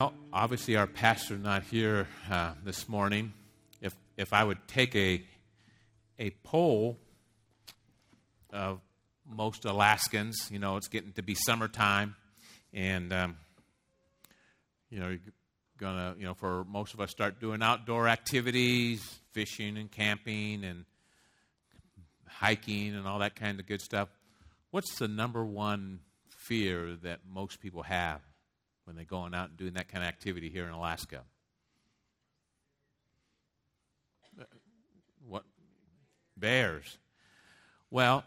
Well, obviously, our pastor not here uh, this morning. If if I would take a a poll of most Alaskans, you know, it's getting to be summertime, and um, you know, you're gonna, you know, for most of us, start doing outdoor activities, fishing and camping and hiking and all that kind of good stuff. What's the number one fear that most people have? When they're going out and doing that kind of activity here in Alaska? What? Bears. Well,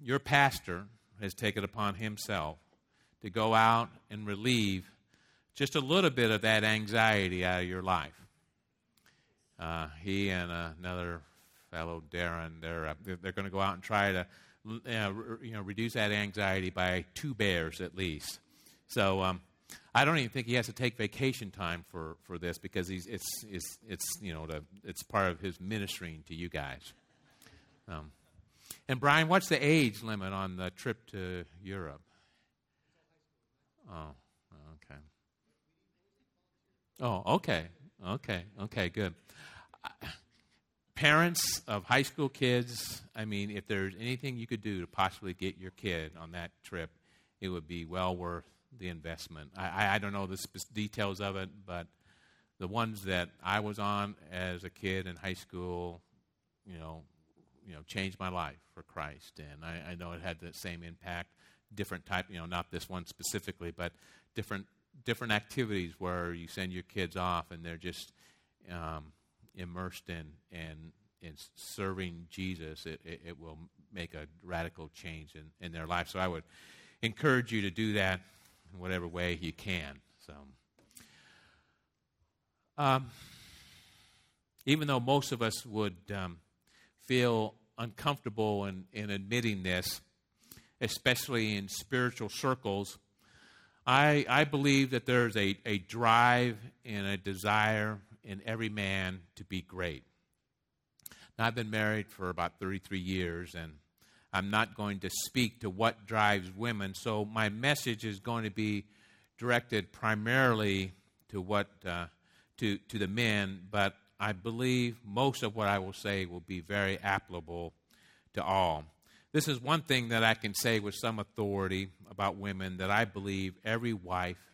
your pastor has taken upon himself to go out and relieve just a little bit of that anxiety out of your life. Uh, he and uh, another fellow, Darren, they're, uh, they're going to go out and try to you know, reduce that anxiety by two bears at least. So um, I don't even think he has to take vacation time for, for this because he's, it's, it's, it's, you know, it's part of his ministering to you guys. Um, and Brian, what's the age limit on the trip to Europe? Oh, okay. Oh, okay. Okay. Okay, good. Parents of high school kids, I mean, if there's anything you could do to possibly get your kid on that trip, it would be well worth the investment. I, I don't know the details of it, but the ones that I was on as a kid in high school, you know, you know, changed my life for Christ, and I, I know it had the same impact. Different type, you know, not this one specifically, but different different activities where you send your kids off and they're just um, immersed in and in, in serving Jesus. It, it, it will make a radical change in, in their life. So I would encourage you to do that in whatever way you can. So, um, even though most of us would um, feel uncomfortable in, in admitting this, especially in spiritual circles, I, I believe that there's a, a drive and a desire in every man to be great. Now, I've been married for about 33 years, and I'm not going to speak to what drives women. So my message is going to be directed primarily to what uh, to to the men, but I believe most of what I will say will be very applicable to all. This is one thing that I can say with some authority about women that I believe every wife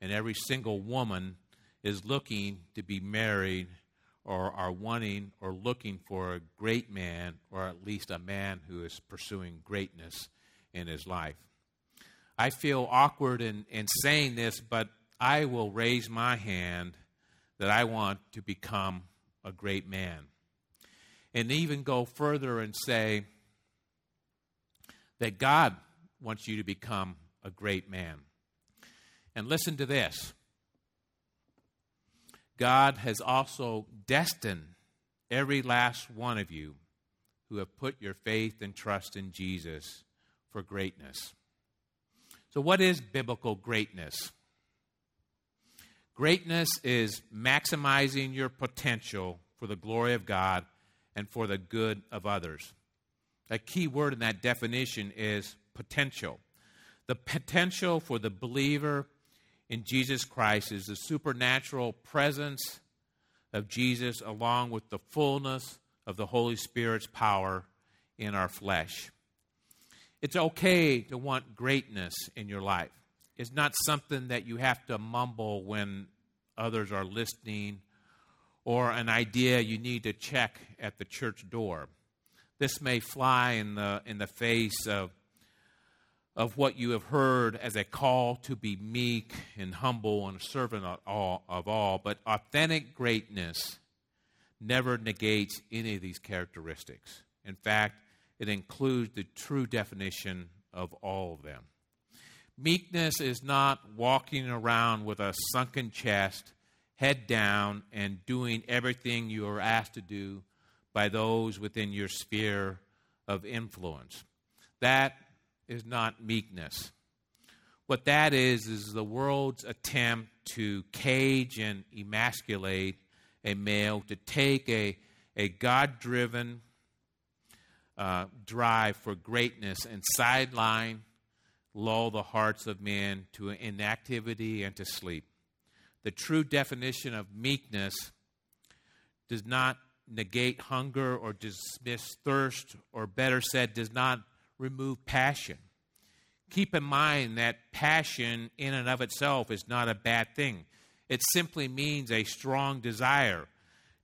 and every single woman is looking to be married or are wanting or looking for a great man, or at least a man who is pursuing greatness in his life. I feel awkward in, in saying this, but I will raise my hand that I want to become a great man. And even go further and say that God wants you to become a great man. And listen to this God has also destined every last one of you who have put your faith and trust in Jesus for greatness. So, what is biblical greatness? Greatness is maximizing your potential for the glory of God and for the good of others. A key word in that definition is potential. The potential for the believer in Jesus Christ is the supernatural presence of Jesus along with the fullness of the Holy Spirit's power in our flesh. It's okay to want greatness in your life. It's not something that you have to mumble when others are listening or an idea you need to check at the church door. This may fly in the, in the face of of what you have heard as a call to be meek and humble and a servant of all, of all, but authentic greatness never negates any of these characteristics. In fact, it includes the true definition of all of them. Meekness is not walking around with a sunken chest, head down, and doing everything you are asked to do by those within your sphere of influence. That is not meekness. What that is, is the world's attempt to cage and emasculate a male, to take a, a God driven uh, drive for greatness and sideline, lull the hearts of men to inactivity and to sleep. the true definition of meekness does not negate hunger or dismiss thirst, or better said, does not remove passion. Keep in mind that passion in and of itself is not a bad thing. It simply means a strong desire.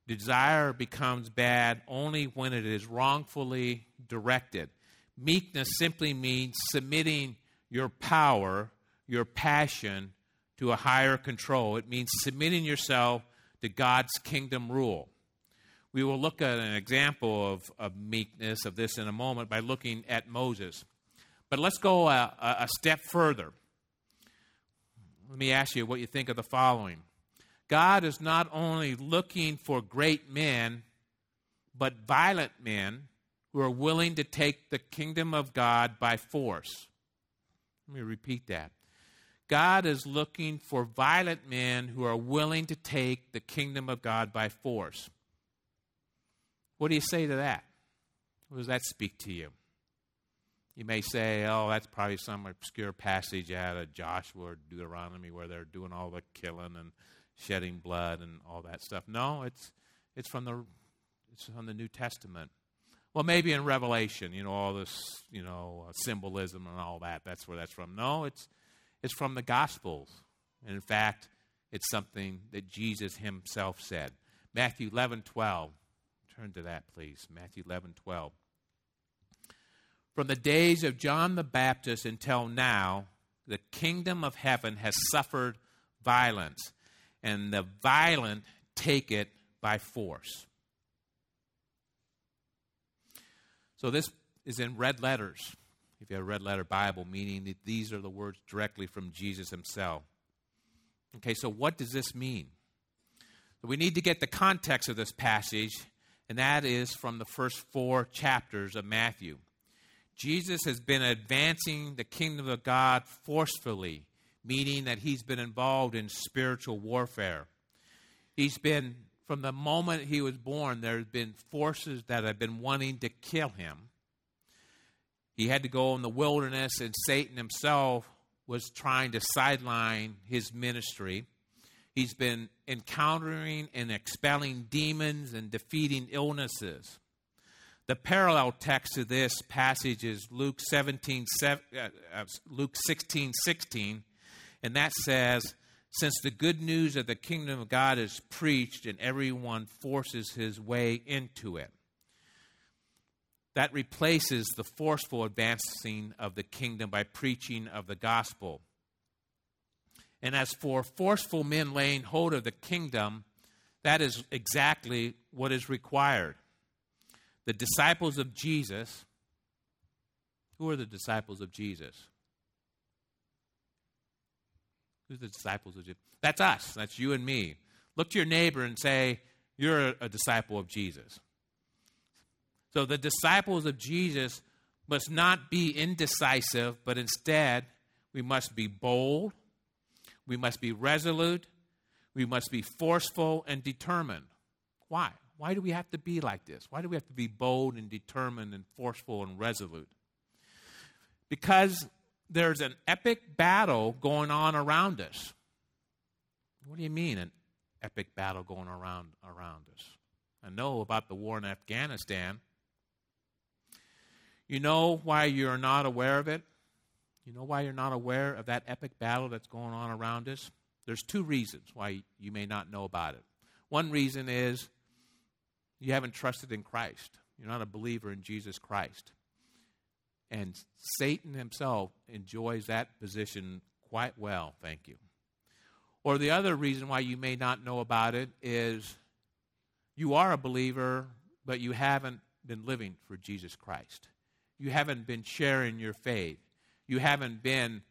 Desire becomes bad only when it is wrongfully directed. Meekness simply means submitting your power, your passion, to a higher control. It means submitting yourself to God's kingdom rule. We will look at an example of, of meekness of this in a moment by looking at Moses. But let's go a, a step further. Let me ask you what you think of the following God is not only looking for great men, but violent men who are willing to take the kingdom of God by force. Let me repeat that. God is looking for violent men who are willing to take the kingdom of God by force. What do you say to that? What does that speak to you? You may say, oh, that's probably some obscure passage out of Joshua or Deuteronomy where they're doing all the killing and shedding blood and all that stuff. No, it's, it's, from, the, it's from the New Testament. Well, maybe in Revelation, you know, all this, you know, uh, symbolism and all that. That's where that's from. No, it's, it's from the Gospels. And in fact, it's something that Jesus himself said. Matthew 11, 12. Turn to that, please. Matthew 11, 12. From the days of John the Baptist until now, the kingdom of heaven has suffered violence, and the violent take it by force. So this is in red letters. If you have a red letter Bible, meaning that these are the words directly from Jesus himself. Okay, so what does this mean? We need to get the context of this passage and that is from the first four chapters of Matthew. Jesus has been advancing the kingdom of God forcefully, meaning that he's been involved in spiritual warfare. He's been, from the moment he was born, there have been forces that have been wanting to kill him. He had to go in the wilderness, and Satan himself was trying to sideline his ministry. He's been encountering and expelling demons and defeating illnesses. The parallel text to this passage is Luke 17, uh, uh, Luke 16, 16, and that says, Since the good news of the kingdom of God is preached and everyone forces his way into it. That replaces the forceful advancing of the kingdom by preaching of the gospel. And as for forceful men laying hold of the kingdom, that is exactly what is required. The disciples of Jesus, who are the disciples of Jesus? Who's the disciples of Jesus? That's us. That's you and me. Look to your neighbor and say, You're a disciple of Jesus. So the disciples of Jesus must not be indecisive, but instead we must be bold we must be resolute. We must be forceful and determined. Why? Why do we have to be like this? Why do we have to be bold and determined and forceful and resolute? Because there's an epic battle going on around us. What do you mean, an epic battle going around around us? I know about the war in Afghanistan. You know why you're not aware of it? You know why you're not aware of that epic battle that's going on around us? There's two reasons why you may not know about it. One reason is you haven't trusted in Christ. You're not a believer in Jesus Christ. And Satan himself enjoys that position quite well, thank you. Or the other reason why you may not know about it is you are a believer, but you haven't been living for Jesus Christ. You haven't been sharing your faith you haven't been,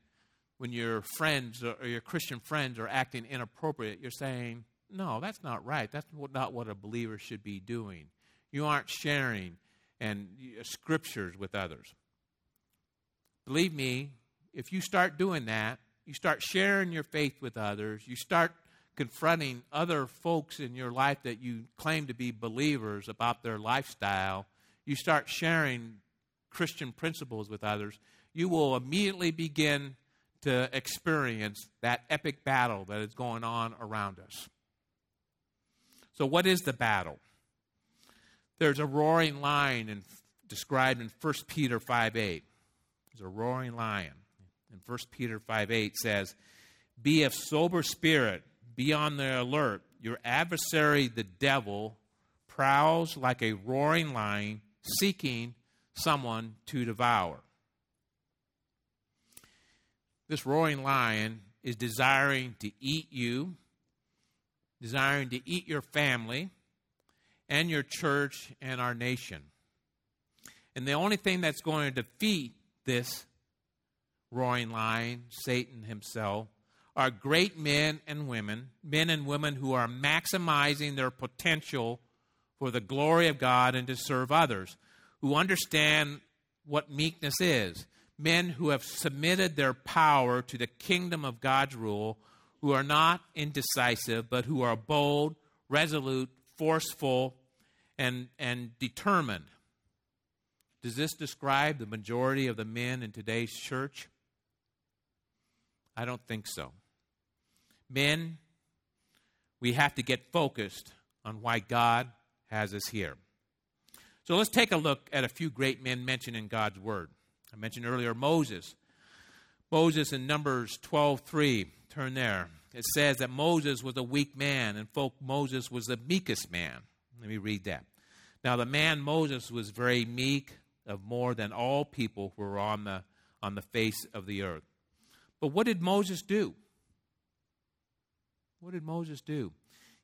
when your friends or your Christian friends are acting inappropriate, you're saying, no, that's not right. That's not what a believer should be doing. You aren't sharing and uh, scriptures with others. Believe me, if you start doing that, you start sharing your faith with others, you start confronting other folks in your life that you claim to be believers about their lifestyle, you start sharing Christian principles with others, you will immediately begin to experience that epic battle that is going on around us. So, what is the battle? There's a roaring lion in, described in 1 Peter 5 8. There's a roaring lion. And 1 Peter 5 8 says, Be of sober spirit, be on the alert. Your adversary, the devil, prowls like a roaring lion, seeking someone to devour. This roaring lion is desiring to eat you, desiring to eat your family, and your church and our nation. And the only thing that's going to defeat this roaring lion, Satan himself, are great men and women, men and women who are maximizing their potential for the glory of God and to serve others, who understand what meekness is, men who have submitted their power to the kingdom of God's rule, who are not indecisive, but who are bold, resolute, forceful, and, and determined. Does this describe the majority of the men in today's church? I don't think so. Men, we have to get focused on why God has us here. So let's take a look at a few great men mentioned in God's Word. I mentioned earlier Moses. Moses in Numbers 12:3, turn there. It says that Moses was a weak man, and folk Moses was the meekest man. Let me read that. Now the man Moses was very meek of more than all people who were on the on the face of the earth. But what did Moses do? What did Moses do?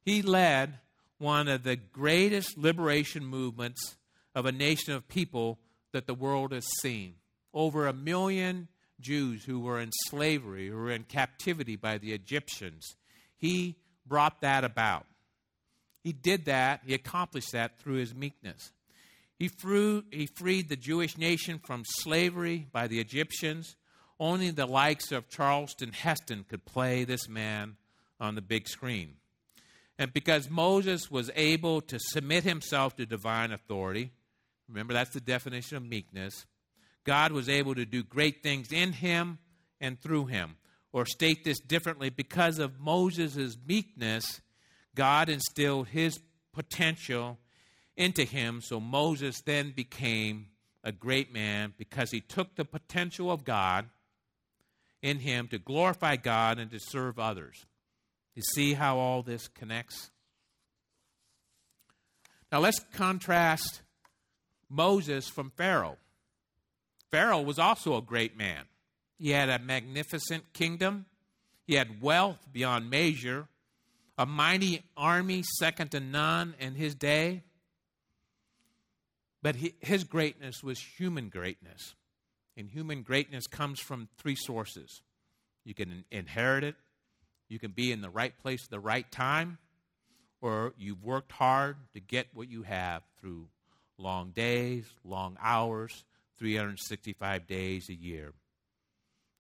He led one of the greatest liberation movements of a nation of people that the world has seen. Over a million Jews who were in slavery, who were in captivity by the Egyptians. He brought that about. He did that, he accomplished that through his meekness. He, he freed the Jewish nation from slavery by the Egyptians. Only the likes of Charlton Heston could play this man on the big screen. And because Moses was able to submit himself to divine authority, remember that's the definition of meekness, God was able to do great things in him and through him. Or state this differently, because of Moses' meekness, God instilled his potential into him. So Moses then became a great man because he took the potential of God in him to glorify God and to serve others. You see how all this connects? Now let's contrast Moses from Pharaoh. Pharaoh was also a great man. He had a magnificent kingdom, he had wealth beyond measure, a mighty army second to none in his day. But he, his greatness was human greatness. And human greatness comes from three sources you can inherit it, you can be in the right place at the right time, or you've worked hard to get what you have through long days, long hours, 365 days a year.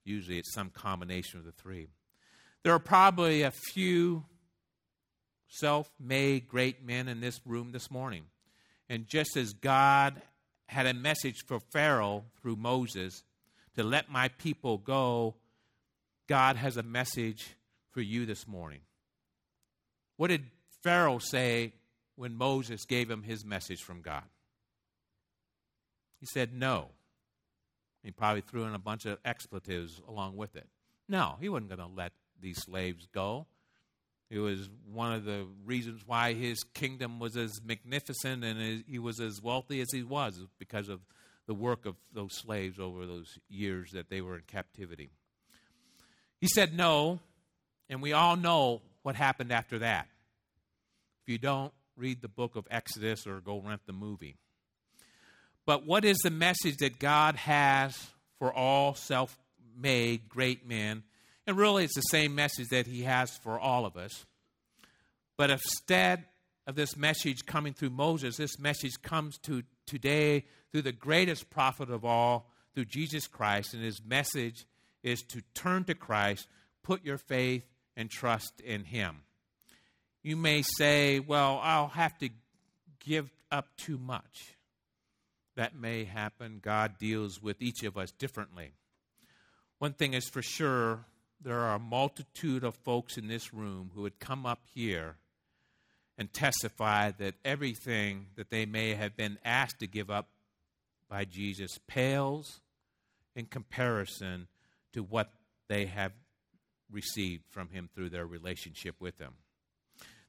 Usually it's some combination of the three. There are probably a few self made great men in this room this morning. And just as God had a message for Pharaoh through Moses to let my people go, God has a message for you this morning. What did Pharaoh say when Moses gave him his message from God? He said no. He probably threw in a bunch of expletives along with it. No, he wasn't going to let these slaves go. It was one of the reasons why his kingdom was as magnificent and he was as wealthy as he was because of the work of those slaves over those years that they were in captivity. He said no, and we all know what happened after that. If you don't, read the book of Exodus or go rent the movie. But what is the message that God has for all self made great men and really, it's the same message that he has for all of us. But instead of this message coming through Moses, this message comes to today through the greatest prophet of all, through Jesus Christ. And his message is to turn to Christ, put your faith and trust in him. You may say, well, I'll have to give up too much. That may happen. God deals with each of us differently. One thing is for sure there are a multitude of folks in this room who would come up here and testify that everything that they may have been asked to give up by Jesus pales in comparison to what they have received from him through their relationship with him.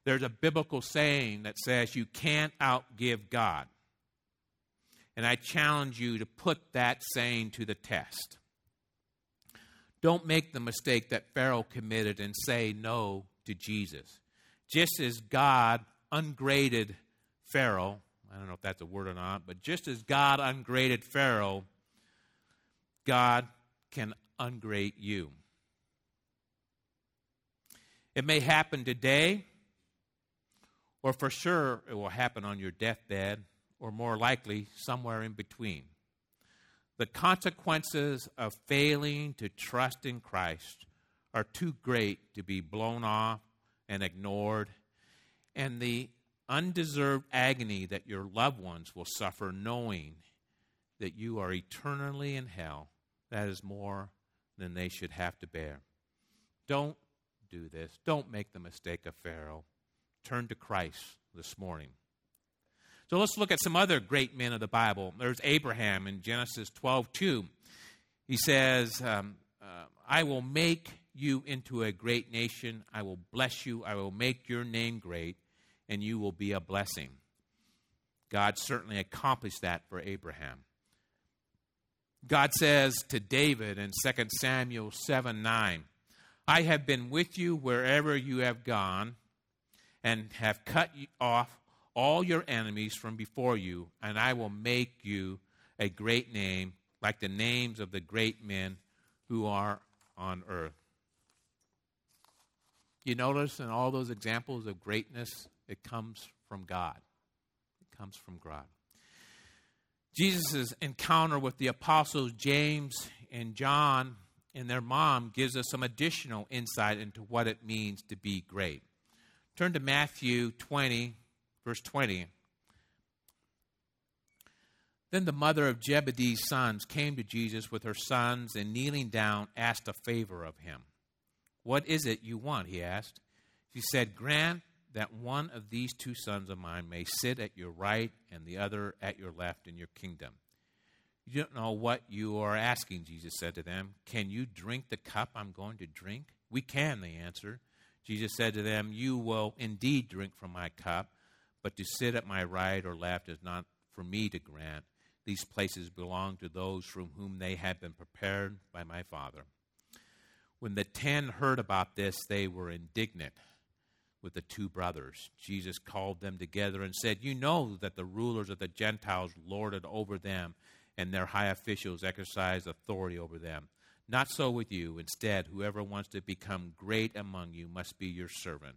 There's a biblical saying that says you can't outgive God. And I challenge you to put that saying to the test. Don't make the mistake that Pharaoh committed and say no to Jesus. Just as God ungraded Pharaoh, I don't know if that's a word or not, but just as God ungraded Pharaoh, God can ungrade you. It may happen today, or for sure it will happen on your deathbed, or more likely, somewhere in between. The consequences of failing to trust in Christ are too great to be blown off and ignored, and the undeserved agony that your loved ones will suffer knowing that you are eternally in hell, that is more than they should have to bear. Don't do this. Don't make the mistake of Pharaoh. Turn to Christ this morning. So let's look at some other great men of the Bible. There's Abraham in Genesis 12 2. He says, um, uh, I will make you into a great nation. I will bless you. I will make your name great, and you will be a blessing. God certainly accomplished that for Abraham. God says to David in 2 Samuel 7 9, I have been with you wherever you have gone, and have cut off all your enemies from before you, and I will make you a great name, like the names of the great men who are on earth. You notice in all those examples of greatness, it comes from God. It comes from God. Jesus' encounter with the apostles James and John and their mom gives us some additional insight into what it means to be great. Turn to Matthew 20, verse 20. Then the mother of Zebedee's sons came to Jesus with her sons and kneeling down asked a favor of him. What is it you want? he asked. She said, Grant that one of these two sons of mine may sit at your right and the other at your left in your kingdom. You don't know what you are asking, Jesus said to them. Can you drink the cup I'm going to drink? We can, they answered. Jesus said to them, You will indeed drink from my cup, but to sit at my right or left is not for me to grant. These places belong to those from whom they have been prepared by my Father. When the ten heard about this, they were indignant with the two brothers. Jesus called them together and said, You know that the rulers of the Gentiles lord it over them, and their high officials exercise authority over them. Not so with you. Instead, whoever wants to become great among you must be your servant,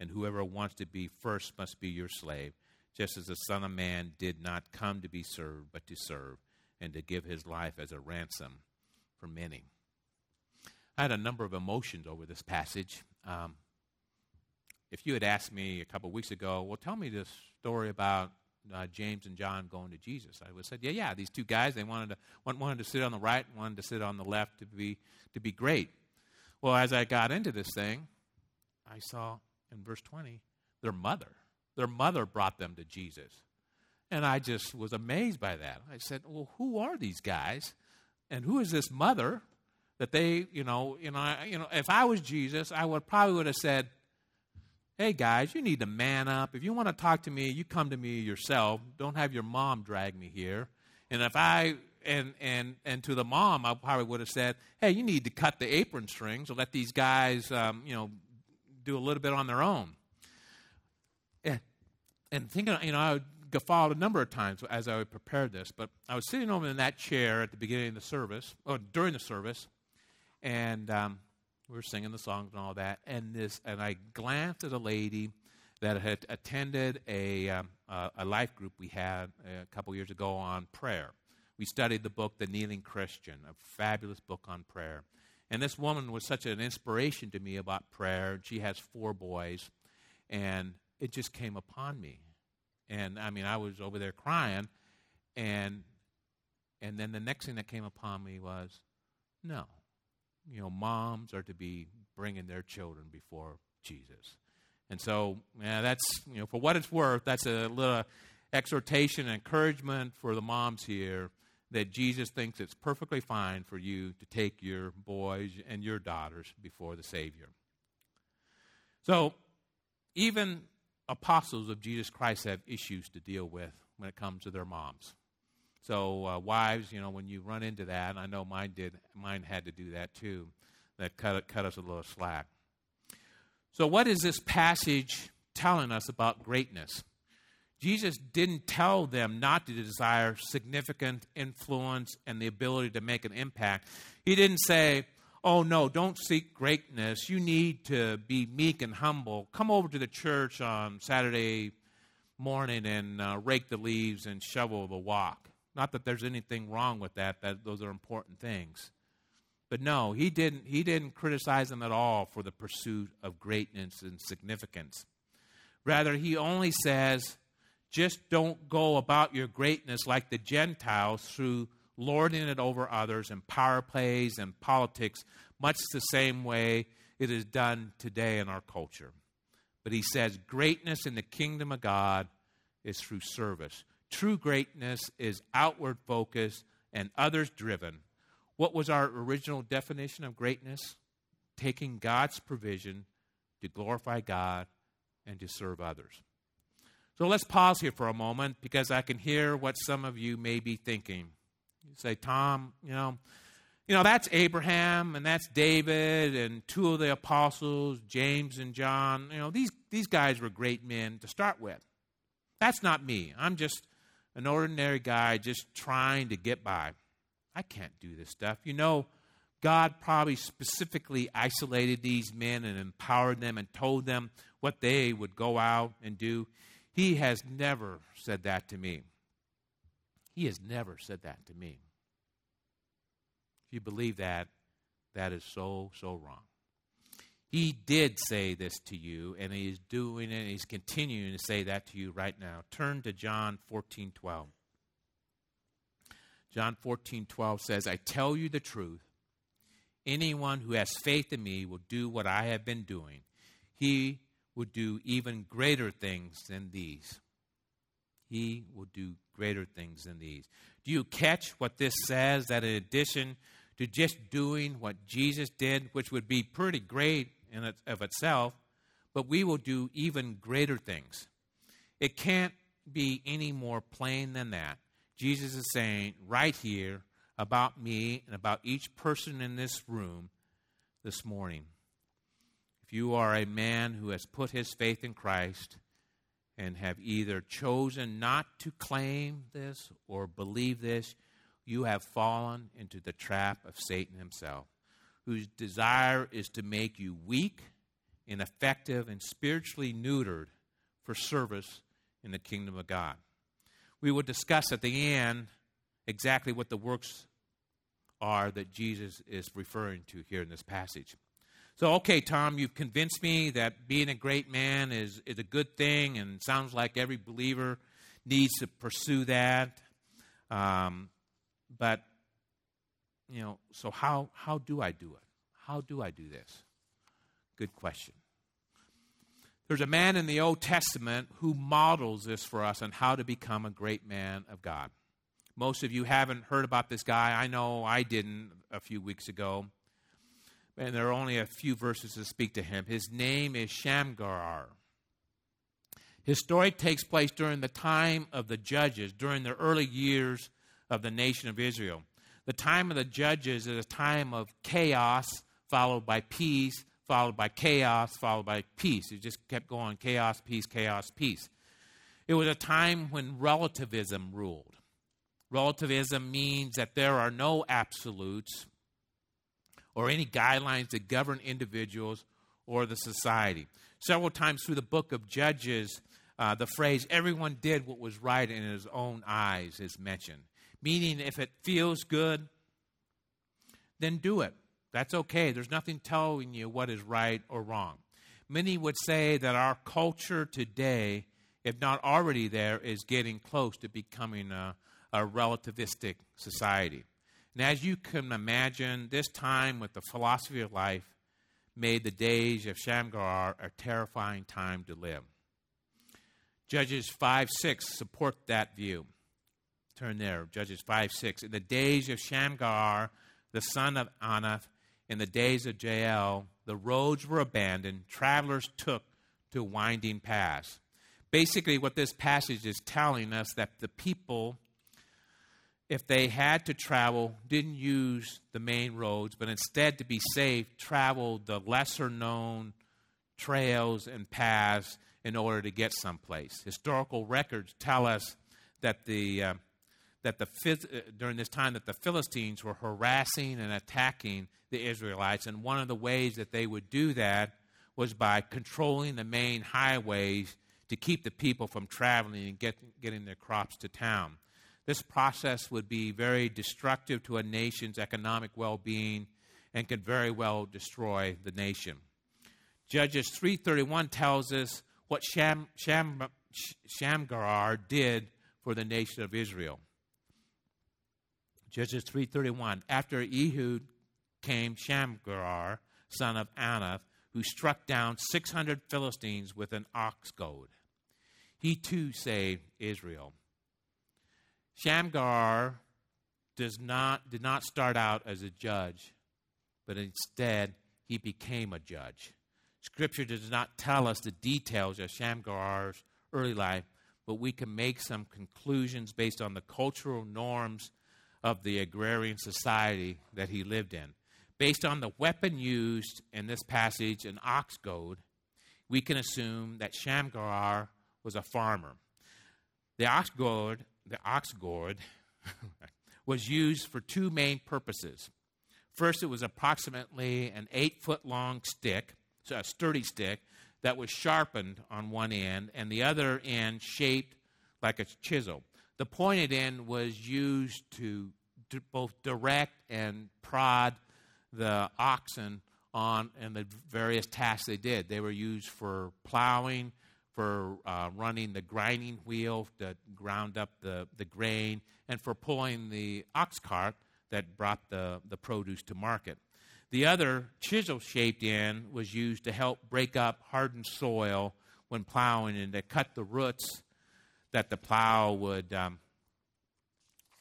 and whoever wants to be first must be your slave, just as the Son of Man did not come to be served, but to serve, and to give his life as a ransom for many. I had a number of emotions over this passage. Um, if you had asked me a couple of weeks ago, well, tell me this story about uh, James and John going to Jesus, I would have said, yeah, yeah, these two guys, they wanted to one wanted to sit on the right, wanted to sit on the left to be to be great. Well, as I got into this thing, I saw in verse 20 their mother. Their mother brought them to Jesus. And I just was amazed by that. I said, "Well, who are these guys? And who is this mother that they, you know, you know, you know, if I was Jesus, I would probably would have said, hey guys, you need to man up. If you want to talk to me, you come to me yourself. Don't have your mom drag me here. And if I and and and to the mom, I probably would have said, hey, you need to cut the apron strings or let these guys, um, you know, do a little bit on their own. And, and thinking, you know, I would guffawed a number of times as I prepared this, but I was sitting over in that chair at the beginning of the service, or during the service, and um, we were singing the songs and all that, and this, and I glanced at a lady that had attended a um, uh, a life group we had a couple years ago on prayer. We studied the book The Kneeling Christian, a fabulous book on prayer. And this woman was such an inspiration to me about prayer. She has four boys, and it just came upon me. And I mean, I was over there crying, and and then the next thing that came upon me was, no, you know, moms are to be bringing their children before Jesus. And so, yeah, that's, you know, for what it's worth, that's a little exhortation and encouragement for the moms here that Jesus thinks it's perfectly fine for you to take your boys and your daughters before the Savior. So, even apostles of Jesus Christ have issues to deal with when it comes to their moms. So, uh, wives, you know, when you run into that, and I know mine did, mine had to do that too, that cut, cut us a little slack. So, what is this passage telling us about greatness? Jesus didn't tell them not to desire significant influence and the ability to make an impact. He didn't say, Oh, no, don't seek greatness. You need to be meek and humble. Come over to the church on Saturday morning and uh, rake the leaves and shovel the walk. Not that there's anything wrong with that, that those are important things. But no, he didn't, he didn't criticize them at all for the pursuit of greatness and significance. Rather, he only says, just don't go about your greatness like the Gentiles through lording it over others and power plays and politics, much the same way it is done today in our culture. But he says greatness in the kingdom of God is through service. True greatness is outward focused and others driven. What was our original definition of greatness? Taking God's provision to glorify God and to serve others. So let's pause here for a moment because I can hear what some of you may be thinking. You say, Tom, you know, you know, that's Abraham and that's David and two of the apostles, James and John. You know, these, these guys were great men to start with. That's not me. I'm just an ordinary guy just trying to get by. I can't do this stuff. You know, God probably specifically isolated these men and empowered them and told them what they would go out and do. He has never said that to me. He has never said that to me. If you believe that, that is so, so wrong. He did say this to you, and he is doing it, and he's continuing to say that to you right now. Turn to John 14 12. John 14 12 says, I tell you the truth. Anyone who has faith in me will do what I have been doing. He would do even greater things than these. He will do greater things than these. Do you catch what this says? That in addition to just doing what Jesus did, which would be pretty great in it, of itself, but we will do even greater things. It can't be any more plain than that. Jesus is saying right here about me and about each person in this room this morning. If you are a man who has put his faith in Christ and have either chosen not to claim this or believe this, you have fallen into the trap of Satan himself, whose desire is to make you weak, ineffective, and spiritually neutered for service in the kingdom of God. We will discuss at the end exactly what the works are that Jesus is referring to here in this passage. So, okay, Tom, you've convinced me that being a great man is, is a good thing, and sounds like every believer needs to pursue that. Um, but, you know, so how, how do I do it? How do I do this? Good question. There's a man in the Old Testament who models this for us on how to become a great man of God. Most of you haven't heard about this guy. I know I didn't a few weeks ago and there are only a few verses to speak to him. His name is Shamgar. His story takes place during the time of the judges, during the early years of the nation of Israel. The time of the judges is a time of chaos, followed by peace, followed by chaos, followed by peace. It just kept going chaos, peace, chaos, peace. It was a time when relativism ruled. Relativism means that there are no absolutes, or any guidelines that govern individuals or the society. Several times through the book of Judges, uh, the phrase, everyone did what was right in his own eyes, is mentioned. Meaning, if it feels good, then do it. That's okay. There's nothing telling you what is right or wrong. Many would say that our culture today, if not already there, is getting close to becoming a, a relativistic society. And as you can imagine, this time with the philosophy of life made the days of Shamgar a terrifying time to live. Judges 5 6 support that view. Turn there, Judges 5 6. In the days of Shamgar, the son of Anath, in the days of Jael, the roads were abandoned, travelers took to winding paths. Basically, what this passage is telling us that the people, if they had to travel, didn't use the main roads, but instead, to be safe, traveled the lesser known trails and paths in order to get someplace. Historical records tell us that the uh, that the uh, during this time that the Philistines were harassing and attacking the Israelites, and one of the ways that they would do that was by controlling the main highways to keep the people from traveling and get, getting their crops to town. This process would be very destructive to a nation's economic well-being and could very well destroy the nation. Judges 3:31 tells us what Sham, Sham, Shamgar did for the nation of Israel. Judges 3:31 After Ehud came Shamgar, son of Anath, who struck down 600 Philistines with an ox goad. He too saved Israel. Shamgar does not, did not start out as a judge, but instead he became a judge. Scripture does not tell us the details of Shamgar's early life, but we can make some conclusions based on the cultural norms of the agrarian society that he lived in. Based on the weapon used in this passage, an ox goad, we can assume that Shamgar was a farmer. The ox goad, the ox gourd, was used for two main purposes. First, it was approximately an eight foot long stick, so a sturdy stick, that was sharpened on one end, and the other end shaped like a chisel. The pointed end was used to, to both direct and prod the oxen on and the various tasks they did. They were used for plowing, for uh, running the grinding wheel to ground up the, the grain, and for pulling the ox cart that brought the, the produce to market. The other chisel shaped end was used to help break up hardened soil when plowing and to cut the roots that the plow would um,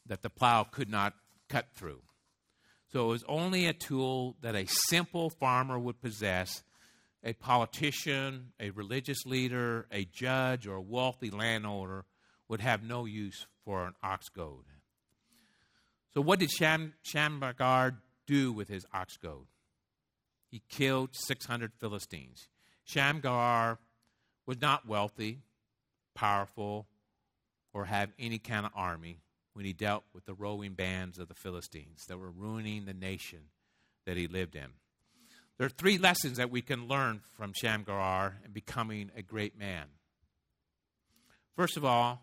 that the plow could not cut through. So it was only a tool that a simple farmer would possess. A politician, a religious leader, a judge, or a wealthy landowner would have no use for an ox goad. So, what did Sham, Shamgar do with his ox goad? He killed 600 Philistines. Shamgar was not wealthy, powerful, or have any kind of army when he dealt with the roving bands of the Philistines that were ruining the nation that he lived in. There are three lessons that we can learn from Shamgar and becoming a great man. First of all,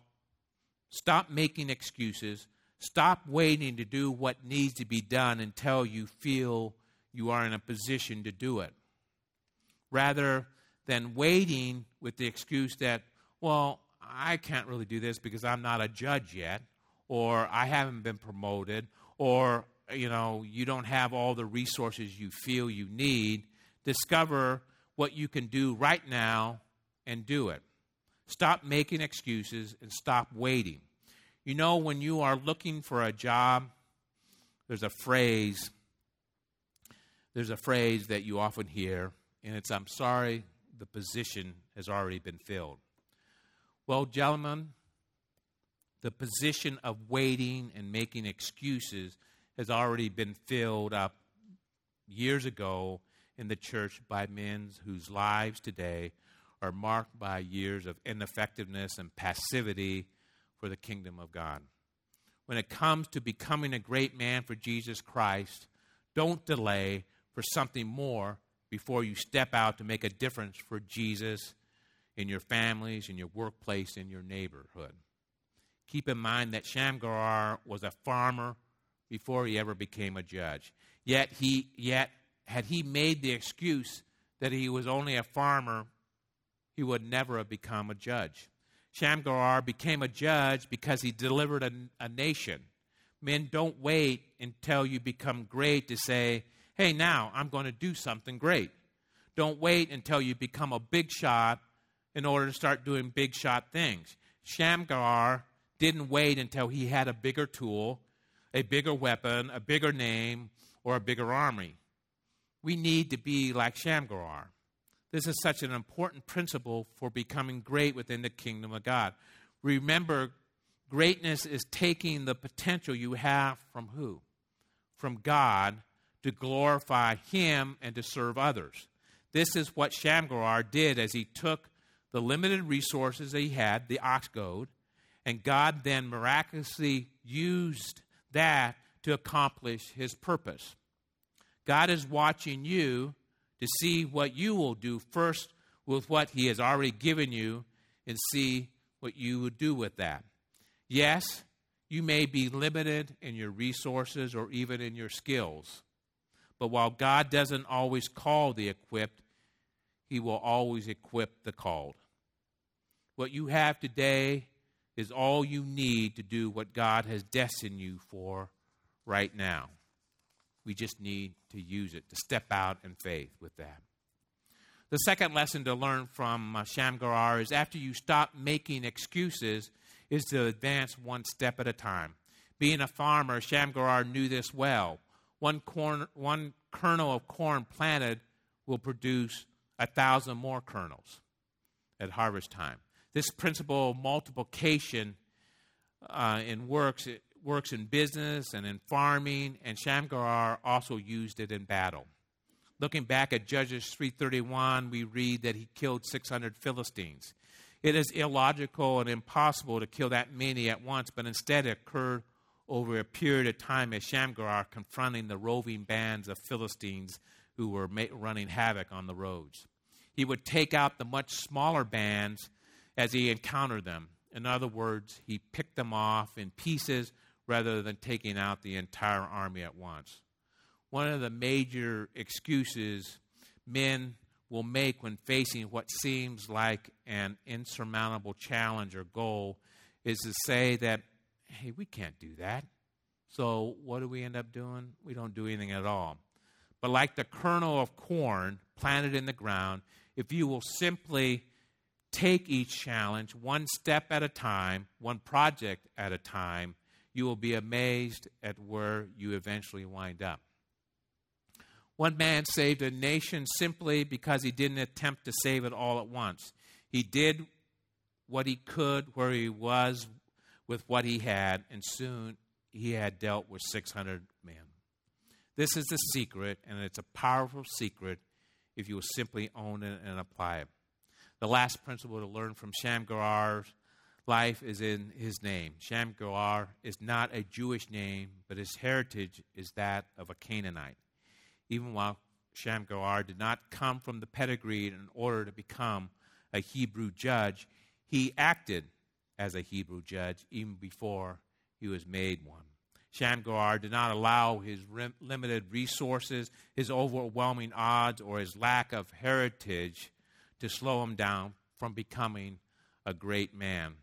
stop making excuses. Stop waiting to do what needs to be done until you feel you are in a position to do it. Rather than waiting with the excuse that, well, I can't really do this because I'm not a judge yet, or I haven't been promoted, or you know, you don't have all the resources you feel you need, discover what you can do right now and do it. Stop making excuses and stop waiting. You know, when you are looking for a job, there's a phrase there's a phrase that you often hear, and it's I'm sorry the position has already been filled. Well, gentlemen, the position of waiting and making excuses has already been filled up years ago in the church by men whose lives today are marked by years of ineffectiveness and passivity for the kingdom of God. When it comes to becoming a great man for Jesus Christ, don't delay for something more before you step out to make a difference for Jesus in your families, in your workplace, in your neighborhood. Keep in mind that Shamgar was a farmer before he ever became a judge. Yet he yet had he made the excuse that he was only a farmer, he would never have become a judge. Shamgar became a judge because he delivered a, a nation. Men, don't wait until you become great to say, hey, now I'm going to do something great. Don't wait until you become a big shot in order to start doing big shot things. Shamgar didn't wait until he had a bigger tool, a bigger weapon, a bigger name, or a bigger army. We need to be like Shamgar. This is such an important principle for becoming great within the kingdom of God. Remember, greatness is taking the potential you have from who? From God to glorify Him and to serve others. This is what Shamgar did as he took the limited resources that he had, the ox goad, and God then miraculously used that to accomplish his purpose. God is watching you to see what you will do first with what he has already given you and see what you would do with that. Yes, you may be limited in your resources or even in your skills. But while God doesn't always call the equipped, he will always equip the called. What you have today is all you need to do what God has destined you for right now. We just need to use it, to step out in faith with that. The second lesson to learn from uh, Shamgar is after you stop making excuses, is to advance one step at a time. Being a farmer, Shamgar knew this well. One, corn, one kernel of corn planted will produce a thousand more kernels at harvest time. This principle of multiplication uh, in works it works in business and in farming, and Shamgar also used it in battle. Looking back at Judges 3:31, we read that he killed 600 Philistines. It is illogical and impossible to kill that many at once, but instead it occurred over a period of time as Shamgar confronting the roving bands of Philistines who were running havoc on the roads. He would take out the much smaller bands as he encountered them. In other words, he picked them off in pieces rather than taking out the entire army at once. One of the major excuses men will make when facing what seems like an insurmountable challenge or goal is to say that, hey, we can't do that. So what do we end up doing? We don't do anything at all. But like the kernel of corn planted in the ground, if you will simply take each challenge one step at a time, one project at a time, you will be amazed at where you eventually wind up. One man saved a nation simply because he didn't attempt to save it all at once. He did what he could where he was with what he had, and soon he had dealt with 600 men. This is the secret, and it's a powerful secret if you will simply own it and apply it. The last principle to learn from Shamgar's life is in his name. Shamgar is not a Jewish name, but his heritage is that of a Canaanite. Even while Shamgar did not come from the pedigree in order to become a Hebrew judge, he acted as a Hebrew judge even before he was made one. Shamgar did not allow his limited resources, his overwhelming odds, or his lack of heritage to slow him down from becoming a great man,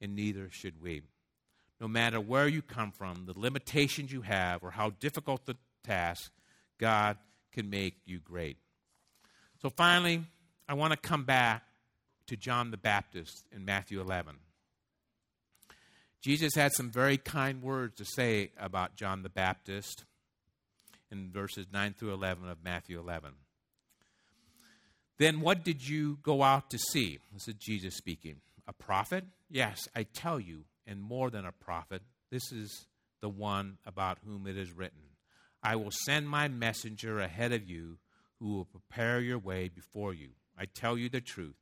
and neither should we. No matter where you come from, the limitations you have, or how difficult the task, God can make you great. So finally, I want to come back to John the Baptist in Matthew 11. Jesus had some very kind words to say about John the Baptist in verses 9 through 11 of Matthew 11. Then what did you go out to see? This is Jesus speaking. A prophet? Yes, I tell you, and more than a prophet. This is the one about whom it is written I will send my messenger ahead of you who will prepare your way before you. I tell you the truth.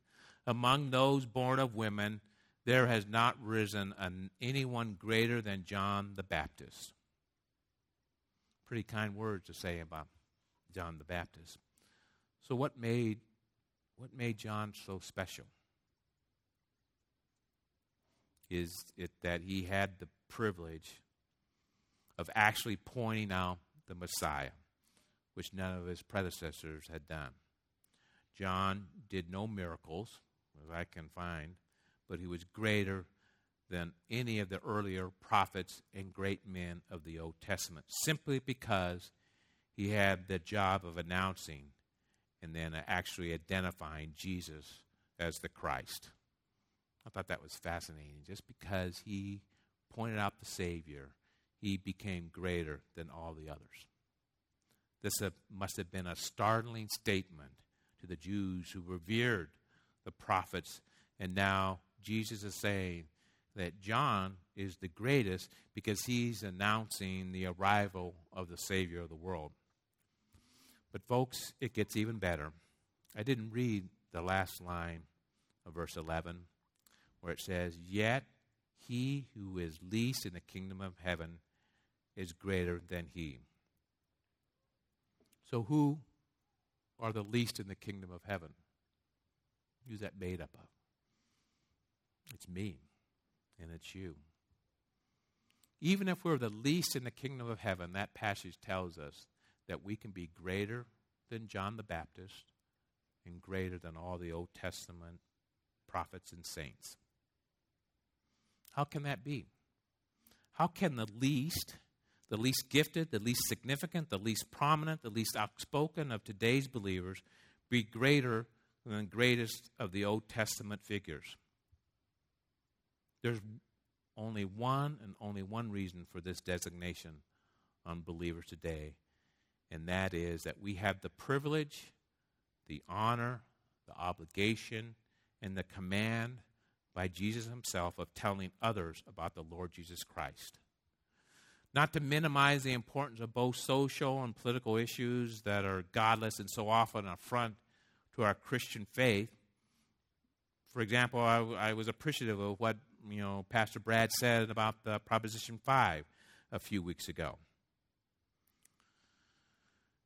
Among those born of women, there has not risen an, anyone greater than John the Baptist. Pretty kind words to say about John the Baptist. So, what made what made John so special? Is it that he had the privilege of actually pointing out the Messiah, which none of his predecessors had done? John did no miracles, as I can find, but he was greater than any of the earlier prophets and great men of the Old Testament, simply because he had the job of announcing and then actually identifying Jesus as the Christ. I thought that was fascinating. Just because he pointed out the Savior, he became greater than all the others. This must have been a startling statement to the Jews who revered the prophets. And now Jesus is saying that John is the greatest because he's announcing the arrival of the Savior of the world. But, folks, it gets even better. I didn't read the last line of verse 11 where it says, Yet he who is least in the kingdom of heaven is greater than he. So, who are the least in the kingdom of heaven? Who's that made up of? It's me, and it's you. Even if we're the least in the kingdom of heaven, that passage tells us that we can be greater than John the Baptist and greater than all the Old Testament prophets and saints. How can that be? How can the least, the least gifted, the least significant, the least prominent, the least outspoken of today's believers be greater than the greatest of the Old Testament figures? There's only one and only one reason for this designation on believers today, and that is that we have the privilege, the honor, the obligation, and the command by Jesus himself of telling others about the Lord Jesus Christ. Not to minimize the importance of both social and political issues that are godless and so often an affront to our Christian faith. For example, I, I was appreciative of what you know Pastor Brad said about the Proposition Five a few weeks ago.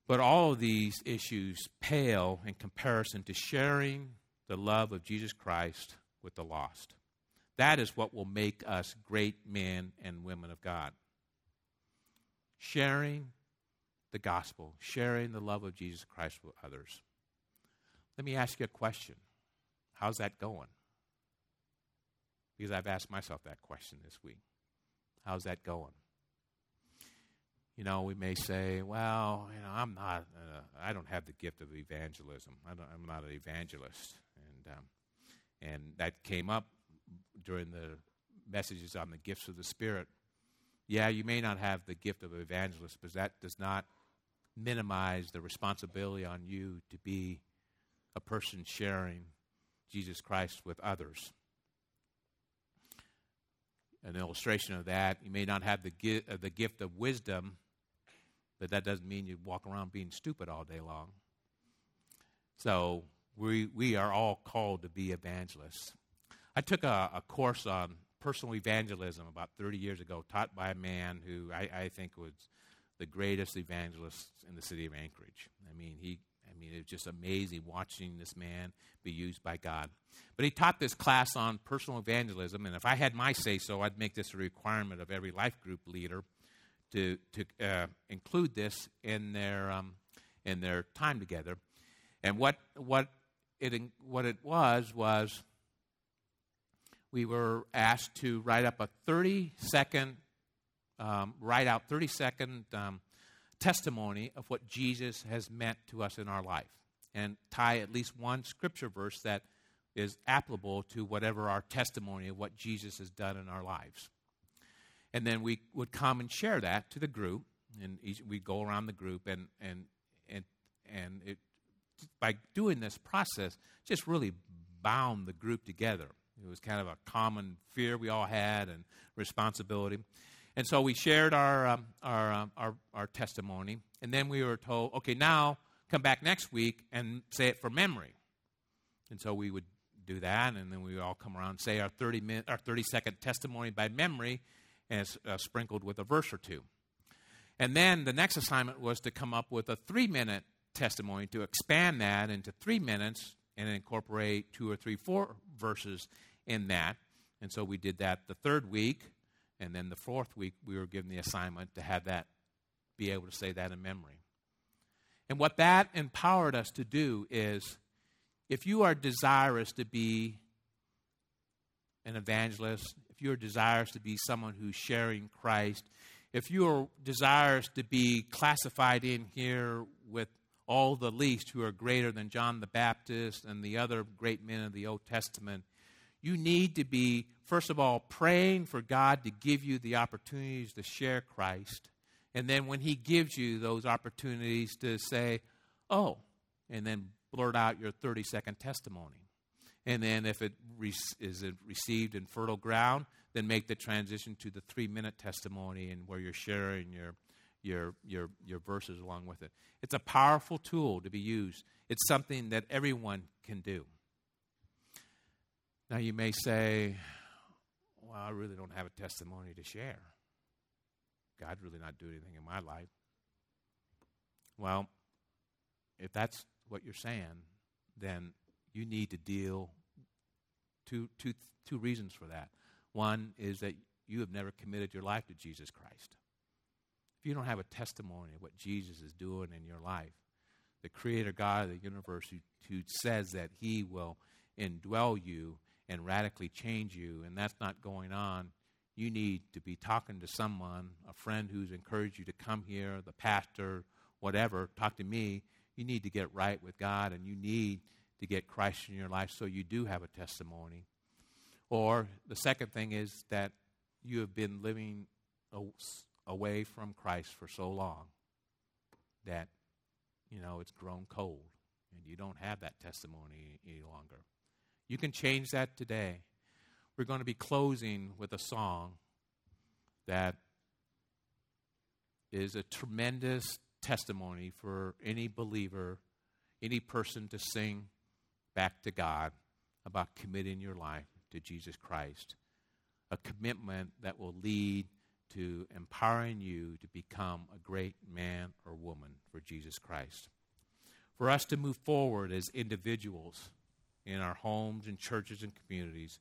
But all of these issues pale in comparison to sharing the love of Jesus Christ with the lost. That is what will make us great men and women of God. Sharing the gospel, sharing the love of Jesus Christ with others. Let me ask you a question How's that going? Because I've asked myself that question this week. How's that going? You know, we may say, well, you know, I'm not, uh, I don't have the gift of evangelism. I am not an evangelist. And, um, and that came up during the messages on the gifts of the Spirit. Yeah, you may not have the gift of evangelist, but that does not minimize the responsibility on you to be a person sharing Jesus Christ with others an illustration of that. You may not have the, uh, the gift of wisdom, but that doesn't mean you walk around being stupid all day long. So we, we are all called to be evangelists. I took a, a course on personal evangelism about 30 years ago, taught by a man who I, I think was the greatest evangelist in the city of Anchorage. I mean, he, I mean, it was just amazing watching this man be used by God. But he taught this class on personal evangelism, and if I had my say so, I'd make this a requirement of every life group leader to, to uh, include this in their, um, in their time together. And what, what, it, what it was, was we were asked to write up a 30 second, um, write out 30 second um, testimony of what Jesus has meant to us in our life and tie at least one scripture verse that is applicable to whatever our testimony of what Jesus has done in our lives. And then we would come and share that to the group, and each, we'd go around the group, and and and and it, by doing this process, just really bound the group together. It was kind of a common fear we all had and responsibility. And so we shared our, um, our, um, our, our testimony, and then we were told, okay, now come back next week and say it from memory. And so we would do that, and then we would all come around and say our 30, minute, our 30 second testimony by memory, and uh, sprinkled with a verse or two. And then the next assignment was to come up with a three minute testimony to expand that into three minutes and incorporate two or three, four verses in that. And so we did that the third week. And then the fourth week, we were given the assignment to have that, be able to say that in memory. And what that empowered us to do is if you are desirous to be an evangelist, if you're desirous to be someone who's sharing Christ, if you're desirous to be classified in here with all the least who are greater than John the Baptist and the other great men of the Old Testament, you need to be, first of all, praying for God to give you the opportunities to share Christ. And then when He gives you those opportunities to say, oh, and then blurt out your 30 second testimony. And then if it re- is it received in fertile ground, then make the transition to the three minute testimony and where you're sharing your, your, your, your verses along with it. It's a powerful tool to be used. It's something that everyone can do. Now you may say, well, I really don't have a testimony to share. God really not do anything in my life. Well, if that's what you're saying, then you need to deal two, two, two reasons for that. One is that you have never committed your life to Jesus Christ. If you don't have a testimony of what Jesus is doing in your life, the creator God of the universe who, who says that he will indwell you and radically change you, and that's not going on, you need to be talking to someone, a friend who's encouraged you to come here, the pastor, whatever, talk to me. You need to get right with God, and you need to get Christ in your life so you do have a testimony. Or the second thing is that you have been living away from Christ for so long that, you know, it's grown cold and you don't have that testimony any longer. You can change that today. We're going to be closing with a song that is a tremendous testimony for any believer, any person to sing back to God about committing your life to Jesus Christ. A commitment that will lead to empowering you to become a great man or woman for Jesus Christ. For us to move forward as individuals in our homes and churches and communities,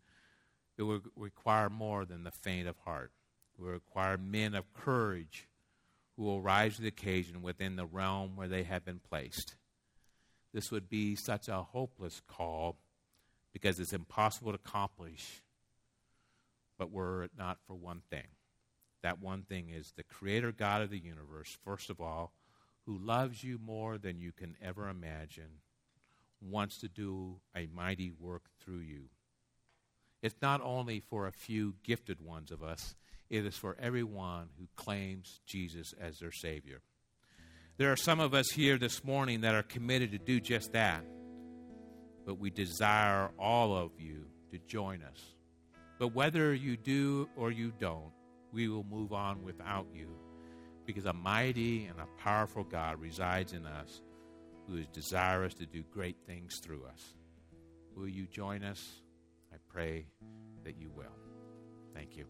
it will require more than the faint of heart. It will require men of courage who will rise to the occasion within the realm where they have been placed. This would be such a hopeless call because it's impossible to accomplish, but were it not for one thing. That one thing is the Creator God of the universe, first of all, who loves you more than you can ever imagine wants to do a mighty work through you. It's not only for a few gifted ones of us, it is for everyone who claims Jesus as their Savior. There are some of us here this morning that are committed to do just that, but we desire all of you to join us. But whether you do or you don't, we will move on without you because a mighty and a powerful God resides in us who is desirous to do great things through us. Will you join us? I pray that you will. Thank you.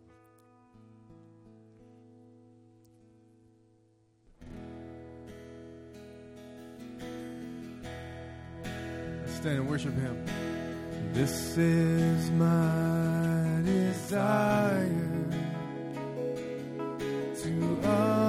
Stand and worship Him. This is my desire. give.